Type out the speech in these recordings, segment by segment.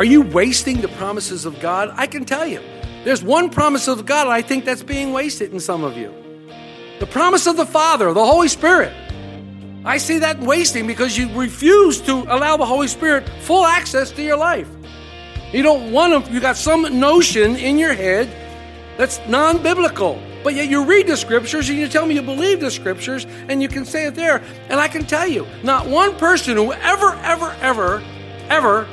Are you wasting the promises of God? I can tell you. There's one promise of God, I think that's being wasted in some of you. The promise of the Father, the Holy Spirit. I see that wasting because you refuse to allow the Holy Spirit full access to your life. You don't want to, you got some notion in your head that's non biblical. But yet you read the scriptures and you tell me you believe the scriptures and you can say it there. And I can tell you, not one person who ever, ever, ever, ever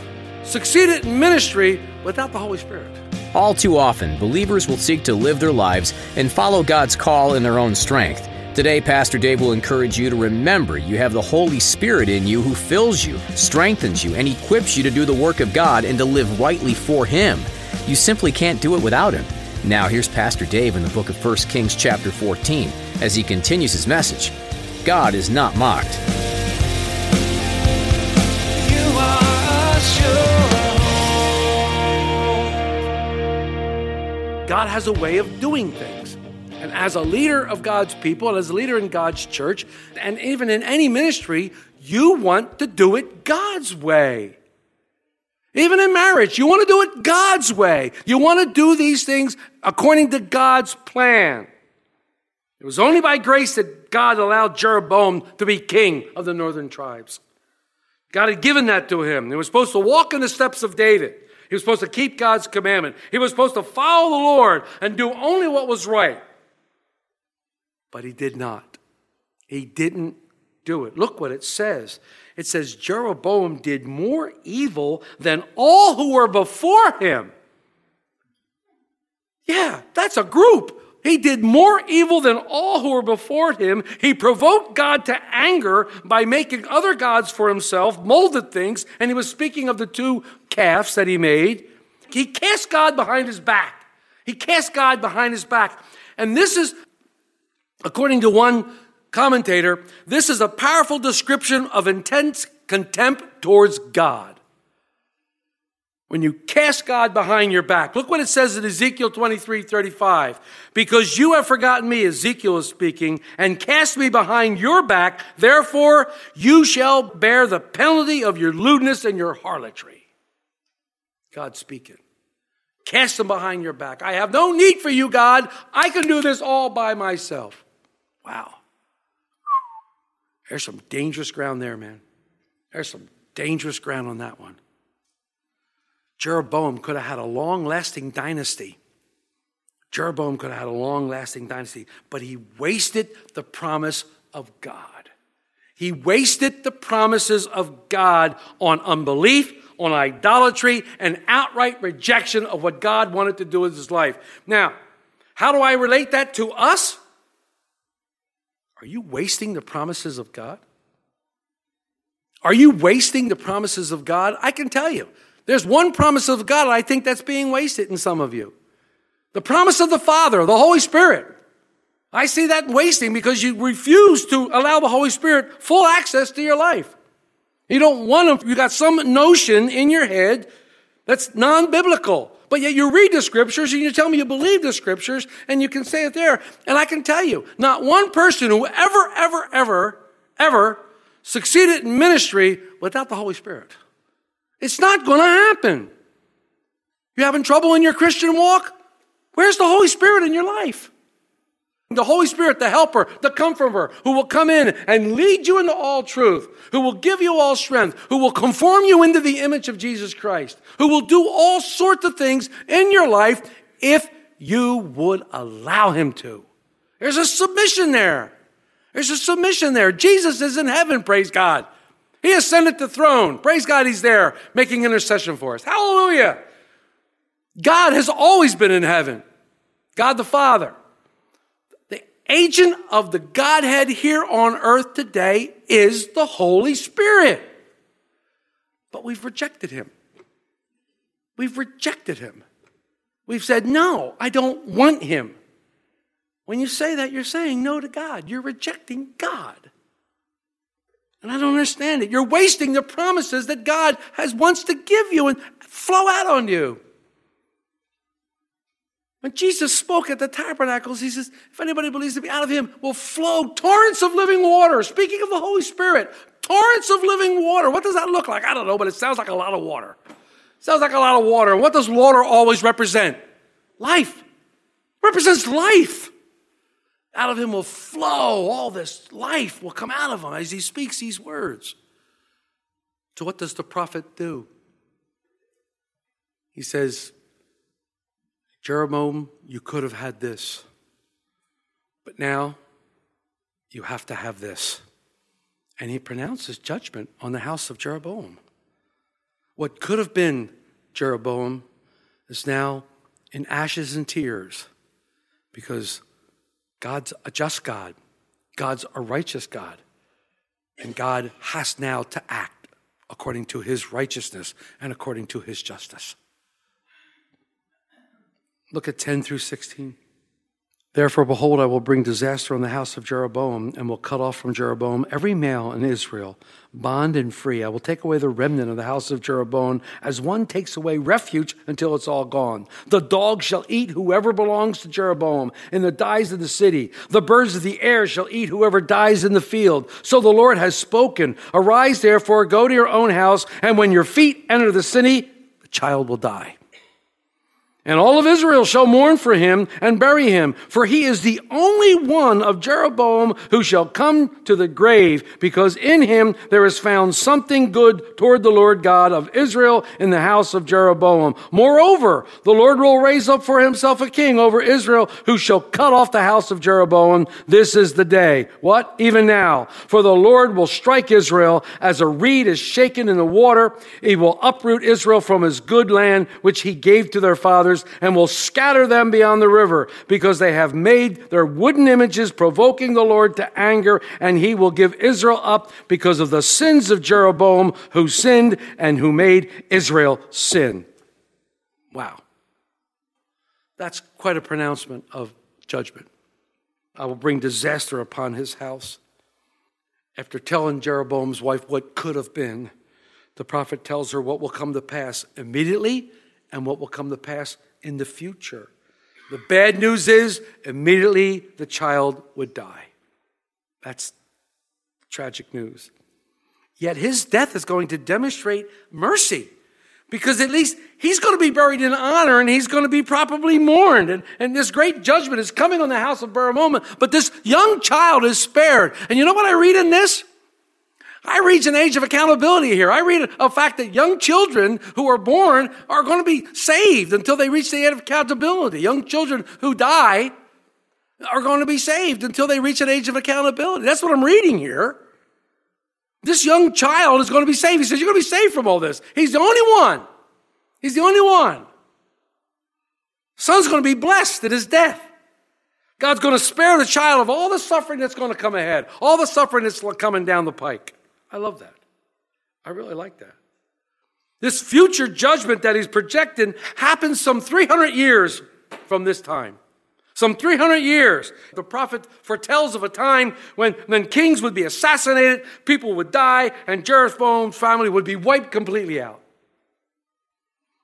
succeeded in ministry without the Holy Spirit. All too often, believers will seek to live their lives and follow God's call in their own strength. Today, Pastor Dave will encourage you to remember you have the Holy Spirit in you who fills you, strengthens you, and equips you to do the work of God and to live rightly for Him. You simply can't do it without Him. Now, here's Pastor Dave in the book of 1 Kings, chapter 14, as he continues his message God is not mocked. God has a way of doing things. And as a leader of God's people, and as a leader in God's church, and even in any ministry, you want to do it God's way. Even in marriage, you want to do it God's way. You want to do these things according to God's plan. It was only by grace that God allowed Jeroboam to be king of the northern tribes. God had given that to him. He was supposed to walk in the steps of David. He was supposed to keep God's commandment. He was supposed to follow the Lord and do only what was right. But he did not. He didn't do it. Look what it says. It says Jeroboam did more evil than all who were before him. Yeah, that's a group. He did more evil than all who were before him. He provoked God to anger by making other gods for himself, molded things, and he was speaking of the two calves that he made. He cast God behind his back. He cast God behind his back. And this is, according to one commentator, this is a powerful description of intense contempt towards God. When you cast God behind your back. Look what it says in Ezekiel 23 35. Because you have forgotten me, Ezekiel is speaking, and cast me behind your back, therefore you shall bear the penalty of your lewdness and your harlotry. God speaking. Cast them behind your back. I have no need for you, God. I can do this all by myself. Wow. There's some dangerous ground there, man. There's some dangerous ground on that one. Jeroboam could have had a long lasting dynasty. Jeroboam could have had a long lasting dynasty, but he wasted the promise of God. He wasted the promises of God on unbelief, on idolatry, and outright rejection of what God wanted to do with his life. Now, how do I relate that to us? Are you wasting the promises of God? Are you wasting the promises of God? I can tell you. There's one promise of God, I think that's being wasted in some of you. The promise of the Father, the Holy Spirit. I see that wasting because you refuse to allow the Holy Spirit full access to your life. You don't want to, you got some notion in your head that's non biblical. But yet you read the scriptures and you tell me you believe the scriptures and you can say it there. And I can tell you, not one person who ever, ever, ever, ever succeeded in ministry without the Holy Spirit. It's not going to happen. You having trouble in your Christian walk? Where's the Holy Spirit in your life? The Holy Spirit, the helper, the comforter, who will come in and lead you into all truth, who will give you all strength, who will conform you into the image of Jesus Christ, who will do all sorts of things in your life if you would allow him to. There's a submission there. There's a submission there. Jesus is in heaven, praise God. He ascended the throne. Praise God, he's there making intercession for us. Hallelujah. God has always been in heaven. God the Father. The agent of the Godhead here on earth today is the Holy Spirit. But we've rejected him. We've rejected him. We've said, no, I don't want him. When you say that, you're saying no to God. You're rejecting God. And I don't understand it. You're wasting the promises that God has wants to give you and flow out on you. When Jesus spoke at the tabernacles, he says, If anybody believes in me, out of him will flow torrents of living water. Speaking of the Holy Spirit, torrents of living water. What does that look like? I don't know, but it sounds like a lot of water. Sounds like a lot of water. What does water always represent? Life. Represents life. Out of him will flow all this life will come out of him as he speaks these words. So, what does the prophet do? He says, Jeroboam, you could have had this, but now you have to have this. And he pronounces judgment on the house of Jeroboam. What could have been Jeroboam is now in ashes and tears because God's a just God, God's a righteous God, and God has now to act according to his righteousness and according to his justice. Look at 10 through 16. Therefore, behold, I will bring disaster on the house of Jeroboam, and will cut off from Jeroboam every male in Israel, bond and free. I will take away the remnant of the house of Jeroboam, as one takes away refuge until it's all gone. The dog shall eat whoever belongs to Jeroboam, and the dies of the city. The birds of the air shall eat whoever dies in the field. So the Lord has spoken. Arise, therefore, go to your own house, and when your feet enter the city, the child will die. And all of Israel shall mourn for him and bury him, for he is the only one of Jeroboam who shall come to the grave, because in him there is found something good toward the Lord God of Israel in the house of Jeroboam. Moreover, the Lord will raise up for himself a king over Israel who shall cut off the house of Jeroboam. This is the day. What? Even now. For the Lord will strike Israel as a reed is shaken in the water. He will uproot Israel from his good land, which he gave to their fathers and will scatter them beyond the river because they have made their wooden images provoking the Lord to anger and he will give Israel up because of the sins of Jeroboam who sinned and who made Israel sin. Wow. That's quite a pronouncement of judgment. I will bring disaster upon his house. After telling Jeroboam's wife what could have been, the prophet tells her what will come to pass immediately and what will come to pass in the future. The bad news is immediately the child would die. That's tragic news. Yet his death is going to demonstrate mercy because at least he's going to be buried in honor and he's going to be properly mourned. And, and this great judgment is coming on the house of Jeroboam, but this young child is spared. And you know what I read in this? I reach an age of accountability here. I read a fact that young children who are born are going to be saved until they reach the age of accountability. Young children who die are going to be saved until they reach an age of accountability. That's what I'm reading here. This young child is going to be saved. He says, You're going to be saved from all this. He's the only one. He's the only one. Son's going to be blessed at his death. God's going to spare the child of all the suffering that's going to come ahead, all the suffering that's coming down the pike. I love that. I really like that. This future judgment that he's projecting happens some 300 years from this time. Some 300 years. The prophet foretells of a time when, when kings would be assassinated, people would die, and Jeroboam's family would be wiped completely out.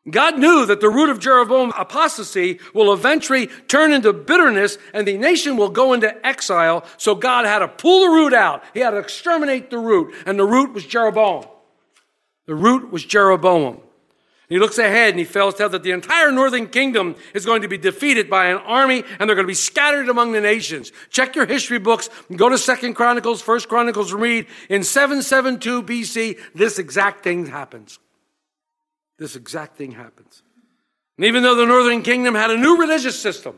God knew that the root of Jeroboam's apostasy will eventually turn into bitterness and the nation will go into exile. So God had to pull the root out. He had to exterminate the root. And the root was Jeroboam. The root was Jeroboam. And He looks ahead and he tells that the entire northern kingdom is going to be defeated by an army and they're going to be scattered among the nations. Check your history books. Go to Second Chronicles, First Chronicles, read in 772 BC, this exact thing happens this exact thing happens. And even though the northern kingdom had a new religious system,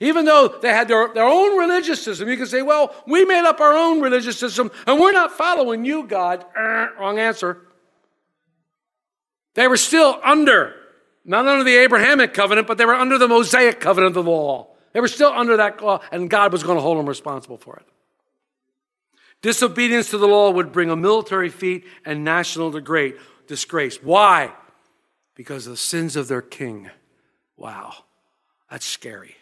even though they had their, their own religious system, you can say, well, we made up our own religious system and we're not following you, God. Uh, wrong answer. They were still under, not under the Abrahamic covenant, but they were under the Mosaic covenant of the law. They were still under that law, and God was going to hold them responsible for it. Disobedience to the law would bring a military feat and national disgrace. Why? Because of the sins of their king. Wow, that's scary.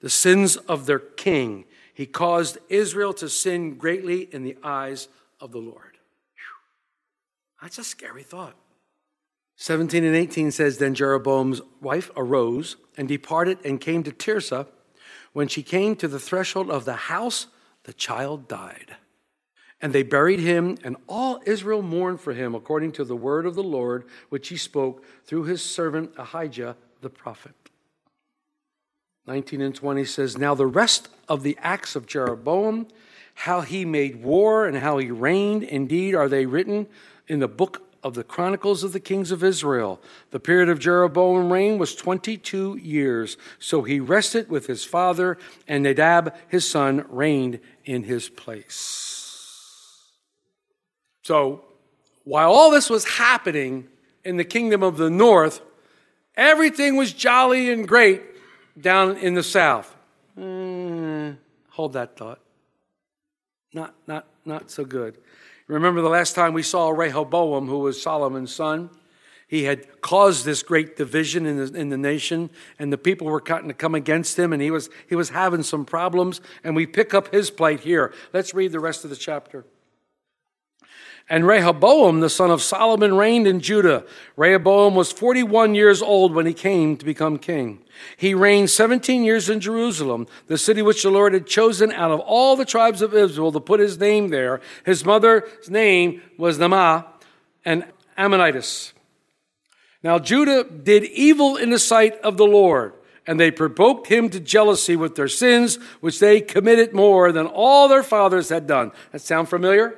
The sins of their king. He caused Israel to sin greatly in the eyes of the Lord. Whew. That's a scary thought. 17 and 18 says Then Jeroboam's wife arose and departed and came to Tirzah. When she came to the threshold of the house, the child died. And they buried him, and all Israel mourned for him according to the word of the Lord, which he spoke through his servant Ahijah the prophet. 19 and 20 says, Now the rest of the acts of Jeroboam, how he made war and how he reigned, indeed are they written in the book of the Chronicles of the Kings of Israel. The period of Jeroboam's reign was 22 years. So he rested with his father, and Nadab, his son, reigned in his place. So while all this was happening in the kingdom of the north, everything was jolly and great down in the south. Mm, hold that thought. Not, not, not so good. Remember the last time we saw Rehoboam, who was Solomon's son? He had caused this great division in the, in the nation, and the people were cutting to come against him, and he was, he was having some problems. And we pick up his plight here. Let's read the rest of the chapter. And Rehoboam, the son of Solomon, reigned in Judah. Rehoboam was 41 years old when he came to become king. He reigned 17 years in Jerusalem, the city which the Lord had chosen out of all the tribes of Israel to put his name there. His mother's name was Naamah, and Ammonitess. Now Judah did evil in the sight of the Lord, and they provoked him to jealousy with their sins, which they committed more than all their fathers had done. That sound familiar?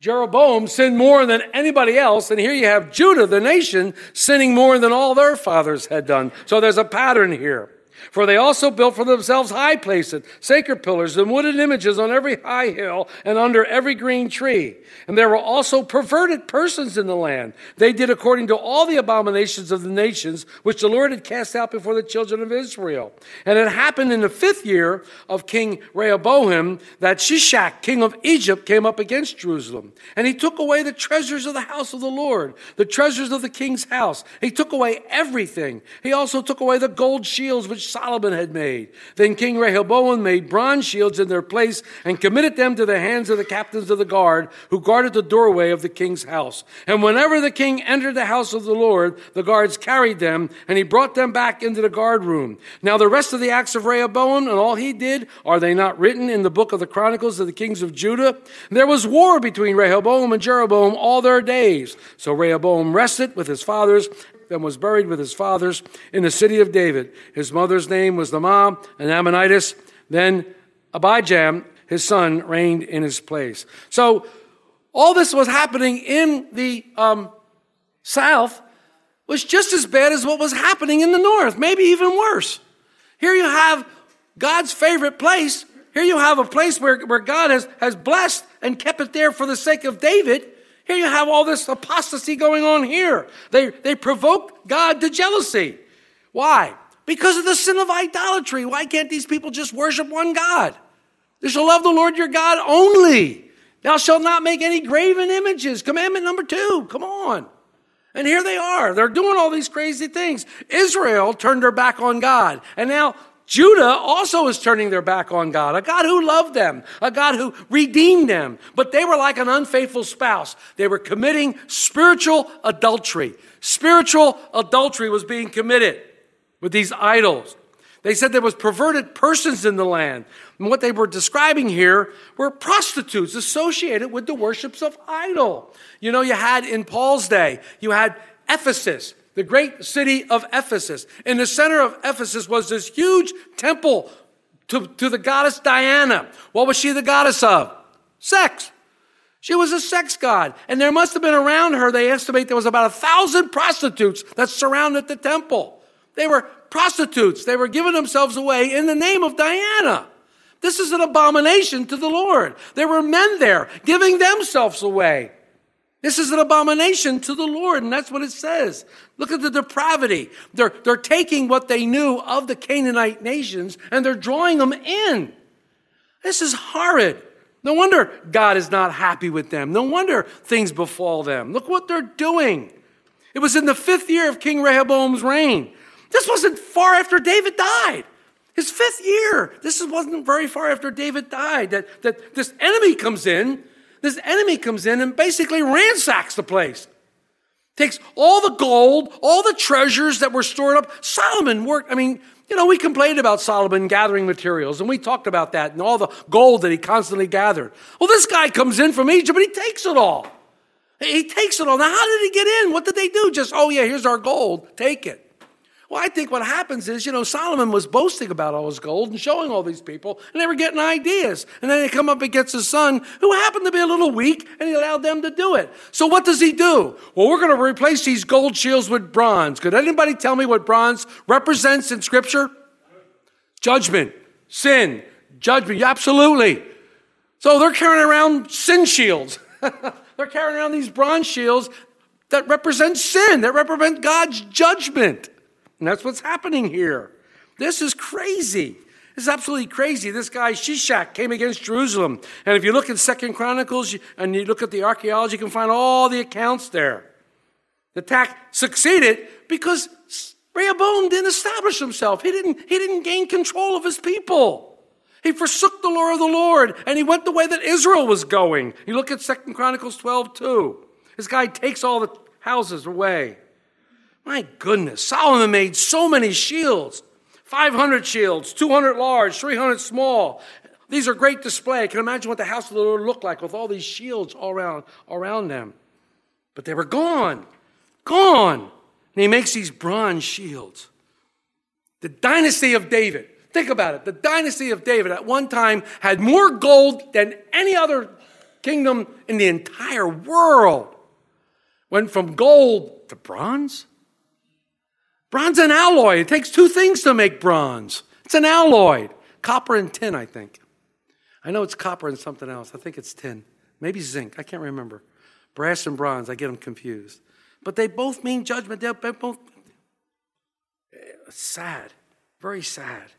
Jeroboam sinned more than anybody else, and here you have Judah, the nation, sinning more than all their fathers had done. So there's a pattern here. For they also built for themselves high places, sacred pillars, and wooden images on every high hill and under every green tree. And there were also perverted persons in the land. They did according to all the abominations of the nations which the Lord had cast out before the children of Israel. And it happened in the fifth year of King Rehoboam that Shishak, king of Egypt, came up against Jerusalem. And he took away the treasures of the house of the Lord, the treasures of the king's house. He took away everything. He also took away the gold shields which Solomon had made. Then King Rehoboam made bronze shields in their place and committed them to the hands of the captains of the guard who guarded the doorway of the king's house. And whenever the king entered the house of the Lord, the guards carried them and he brought them back into the guard room. Now the rest of the acts of Rehoboam and all he did, are they not written in the book of the Chronicles of the kings of Judah? There was war between Rehoboam and Jeroboam all their days. So Rehoboam rested with his fathers and was buried with his fathers in the city of David. His mother's name was Naamah and Ammonitess. Then Abijam, his son, reigned in his place. So all this was happening in the um, south was just as bad as what was happening in the north, maybe even worse. Here you have God's favorite place. Here you have a place where, where God has, has blessed and kept it there for the sake of David. Here you have all this apostasy going on here. They, they provoke God to jealousy. Why? Because of the sin of idolatry. Why can't these people just worship one God? You shall love the Lord your God only. Thou shalt not make any graven images. Commandment number two. Come on. And here they are. They're doing all these crazy things. Israel turned their back on God. And now Judah also is turning their back on God, a God who loved them, a God who redeemed them. But they were like an unfaithful spouse. They were committing spiritual adultery. Spiritual adultery was being committed with these idols. They said there was perverted persons in the land. And what they were describing here were prostitutes associated with the worships of idol. You know, you had in Paul's day, you had Ephesus the great city of Ephesus. In the center of Ephesus was this huge temple to, to the goddess Diana. What was she the goddess of? Sex. She was a sex god. And there must have been around her, they estimate there was about a thousand prostitutes that surrounded the temple. They were prostitutes. They were giving themselves away in the name of Diana. This is an abomination to the Lord. There were men there giving themselves away. This is an abomination to the Lord, and that's what it says. Look at the depravity. They're, they're taking what they knew of the Canaanite nations and they're drawing them in. This is horrid. No wonder God is not happy with them. No wonder things befall them. Look what they're doing. It was in the fifth year of King Rehoboam's reign. This wasn't far after David died. His fifth year. This wasn't very far after David died that, that this enemy comes in. This enemy comes in and basically ransacks the place. Takes all the gold, all the treasures that were stored up. Solomon worked, I mean, you know, we complained about Solomon gathering materials, and we talked about that and all the gold that he constantly gathered. Well, this guy comes in from Egypt, but he takes it all. He takes it all. Now, how did he get in? What did they do? Just, oh, yeah, here's our gold. Take it. Well, I think what happens is, you know, Solomon was boasting about all his gold and showing all these people, and they were getting ideas. And then they come up against his son, who happened to be a little weak, and he allowed them to do it. So what does he do? Well, we're going to replace these gold shields with bronze. Could anybody tell me what bronze represents in Scripture? Judgment, sin, judgment. Yeah, absolutely. So they're carrying around sin shields. they're carrying around these bronze shields that represent sin, that represent God's judgment. And that's what's happening here. This is crazy. This is absolutely crazy. This guy Shishak came against Jerusalem. And if you look at Second Chronicles and you look at the archaeology, you can find all the accounts there. The attack succeeded because Rehoboam didn't establish himself. He didn't, he didn't gain control of his people. He forsook the law of the Lord and he went the way that Israel was going. You look at Second Chronicles 12, 2. This guy takes all the houses away. My goodness, Solomon made so many shields 500 shields, 200 large, 300 small. These are great display. I can imagine what the house of the Lord looked like with all these shields all around, around them. But they were gone, gone. And he makes these bronze shields. The dynasty of David, think about it. The dynasty of David at one time had more gold than any other kingdom in the entire world. Went from gold to bronze. Bronze an alloy. It takes two things to make bronze. It's an alloy. Copper and tin, I think. I know it's copper and something else. I think it's tin. Maybe zinc. I can't remember. Brass and bronze, I get them confused. But they both mean judgment. They're both eh, sad. Very sad.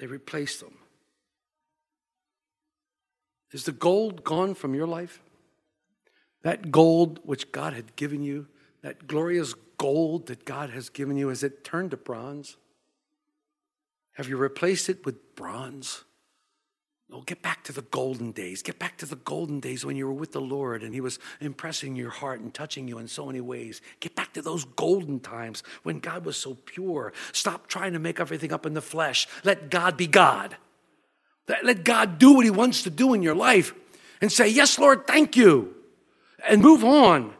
They replaced them. Is the gold gone from your life? That gold which God had given you, that glorious gold that God has given you, has it turned to bronze? Have you replaced it with bronze? Oh, get back to the golden days. Get back to the golden days when you were with the Lord and He was impressing your heart and touching you in so many ways. Get back to those golden times when God was so pure. Stop trying to make everything up in the flesh. Let God be God. Let God do what He wants to do in your life and say, Yes, Lord, thank you. And move on.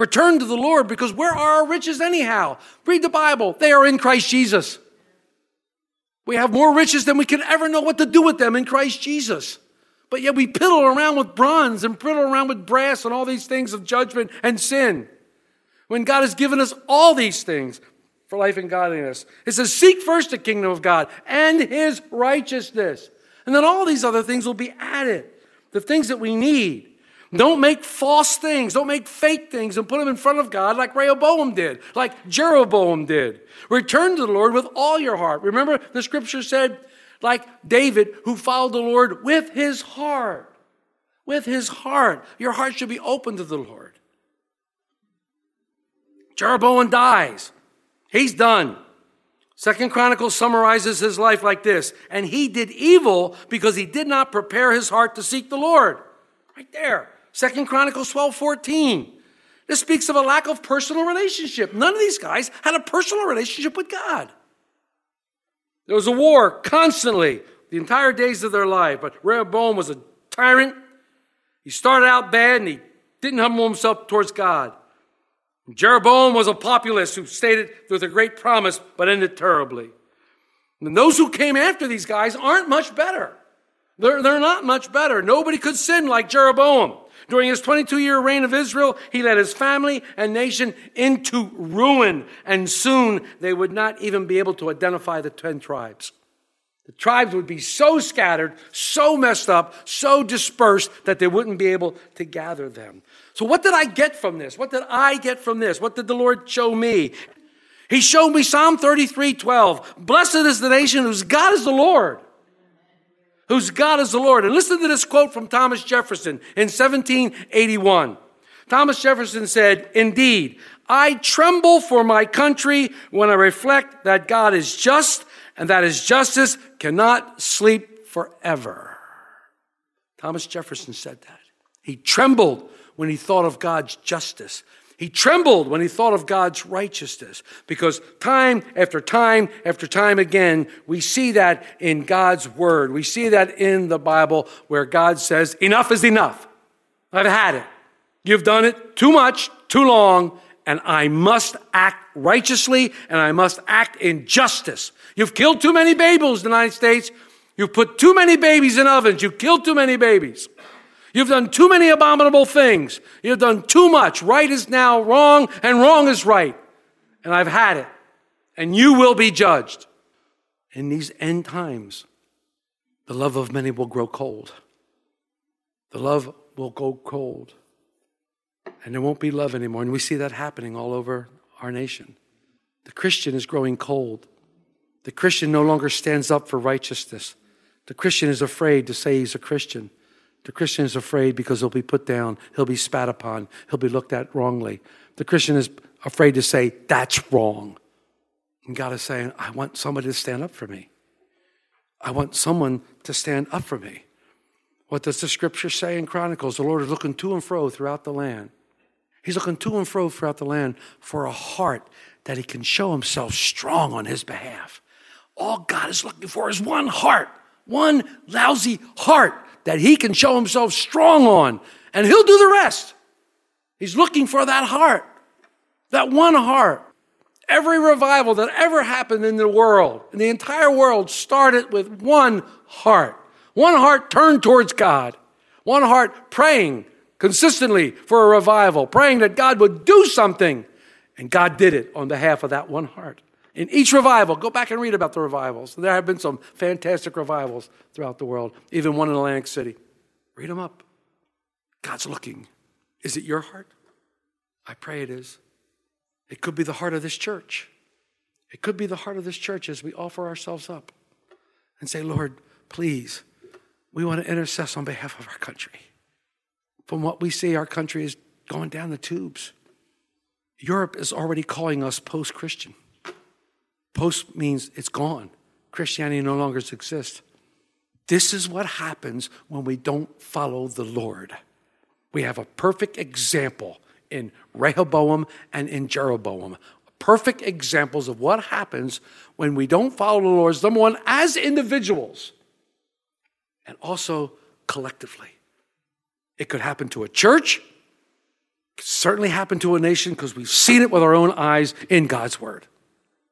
Return to the Lord because where are our riches anyhow? Read the Bible. They are in Christ Jesus. We have more riches than we can ever know what to do with them in Christ Jesus. But yet we piddle around with bronze and piddle around with brass and all these things of judgment and sin. When God has given us all these things for life and godliness. It says, Seek first the kingdom of God and his righteousness. And then all these other things will be added. The things that we need. Don't make false things. Don't make fake things and put them in front of God like Rehoboam did, like Jeroboam did. Return to the Lord with all your heart. Remember, the scripture said, like David, who followed the Lord with his heart. With his heart. Your heart should be open to the Lord. Jeroboam dies. He's done. Second Chronicles summarizes his life like this And he did evil because he did not prepare his heart to seek the Lord. Right there. Second Chronicles 12, 14. This speaks of a lack of personal relationship. None of these guys had a personal relationship with God. There was a war constantly, the entire days of their life. But Rehoboam was a tyrant. He started out bad and he didn't humble himself towards God. Jeroboam was a populist who stated with a great promise but ended terribly. And those who came after these guys aren't much better. They're, they're not much better. Nobody could sin like Jeroboam. During his 22 year reign of Israel, he led his family and nation into ruin, and soon they would not even be able to identify the 10 tribes. The tribes would be so scattered, so messed up, so dispersed that they wouldn't be able to gather them. So, what did I get from this? What did I get from this? What did the Lord show me? He showed me Psalm 33 12. Blessed is the nation whose God is the Lord. Whose God is the Lord. And listen to this quote from Thomas Jefferson in 1781. Thomas Jefferson said, Indeed, I tremble for my country when I reflect that God is just and that his justice cannot sleep forever. Thomas Jefferson said that. He trembled when he thought of God's justice. He trembled when he thought of God's righteousness because time after time after time again, we see that in God's word. We see that in the Bible where God says, Enough is enough. I've had it. You've done it too much, too long, and I must act righteously and I must act in justice. You've killed too many babies in the United States. You've put too many babies in ovens. You've killed too many babies. You've done too many abominable things. You've done too much. Right is now wrong, and wrong is right. And I've had it. And you will be judged. In these end times, the love of many will grow cold. The love will go cold. And there won't be love anymore. And we see that happening all over our nation. The Christian is growing cold. The Christian no longer stands up for righteousness. The Christian is afraid to say he's a Christian. The Christian is afraid because he'll be put down, he'll be spat upon, he'll be looked at wrongly. The Christian is afraid to say, that's wrong. And God is saying, I want somebody to stand up for me. I want someone to stand up for me. What does the scripture say in Chronicles? The Lord is looking to and fro throughout the land. He's looking to and fro throughout the land for a heart that he can show himself strong on his behalf. All God is looking for is one heart, one lousy heart that he can show himself strong on, and he'll do the rest. He's looking for that heart, that one heart. Every revival that ever happened in the world, in the entire world, started with one heart. One heart turned towards God. One heart praying consistently for a revival, praying that God would do something. And God did it on behalf of that one heart. In each revival, go back and read about the revivals. There have been some fantastic revivals throughout the world, even one in Atlantic City. Read them up. God's looking. Is it your heart? I pray it is. It could be the heart of this church. It could be the heart of this church as we offer ourselves up and say, Lord, please, we want to intercess on behalf of our country. From what we see, our country is going down the tubes. Europe is already calling us post Christian. Post means it's gone. Christianity no longer exists. This is what happens when we don't follow the Lord. We have a perfect example in Rehoboam and in Jeroboam. Perfect examples of what happens when we don't follow the Lord, number one, as individuals, and also collectively. It could happen to a church, it could certainly happen to a nation because we've seen it with our own eyes in God's Word.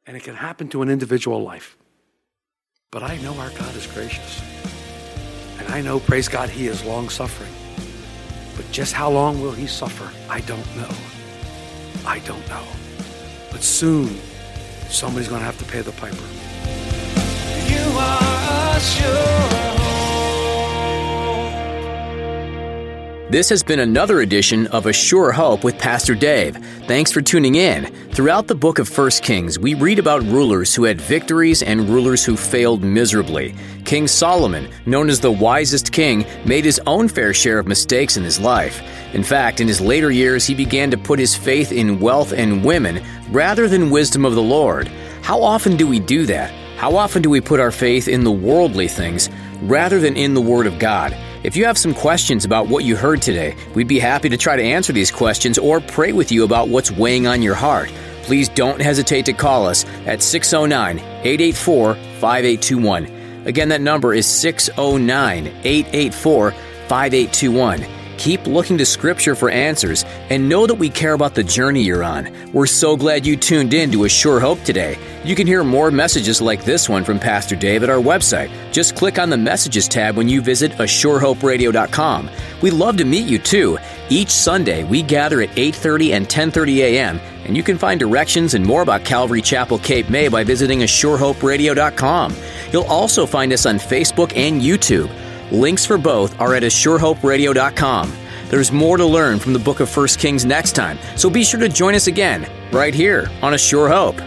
And it can happen to an individual life. But I know our God is gracious. And I know, praise God, He is long suffering. But just how long will He suffer? I don't know. I don't know. But soon, somebody's going to have to pay the piper. You are a This has been another edition of A Sure Hope with Pastor Dave. Thanks for tuning in. Throughout the book of 1 Kings, we read about rulers who had victories and rulers who failed miserably. King Solomon, known as the wisest king, made his own fair share of mistakes in his life. In fact, in his later years, he began to put his faith in wealth and women rather than wisdom of the Lord. How often do we do that? How often do we put our faith in the worldly things rather than in the Word of God? If you have some questions about what you heard today, we'd be happy to try to answer these questions or pray with you about what's weighing on your heart. Please don't hesitate to call us at 609 884 5821. Again, that number is 609 884 5821. Keep looking to Scripture for answers and know that we care about the journey you're on. We're so glad you tuned in to A Sure Hope today. You can hear more messages like this one from Pastor Dave at our website. Just click on the Messages tab when you visit ASureHoperadio.com. We'd love to meet you too. Each Sunday, we gather at 8:30 and 10:30 a.m., and you can find directions and more about Calvary Chapel Cape May by visiting ASureHopeRadio.com. You'll also find us on Facebook and YouTube. Links for both are at ASureHopeRadio.com. There's more to learn from the book of 1 Kings next time, so be sure to join us again, right here on A Sure Hope.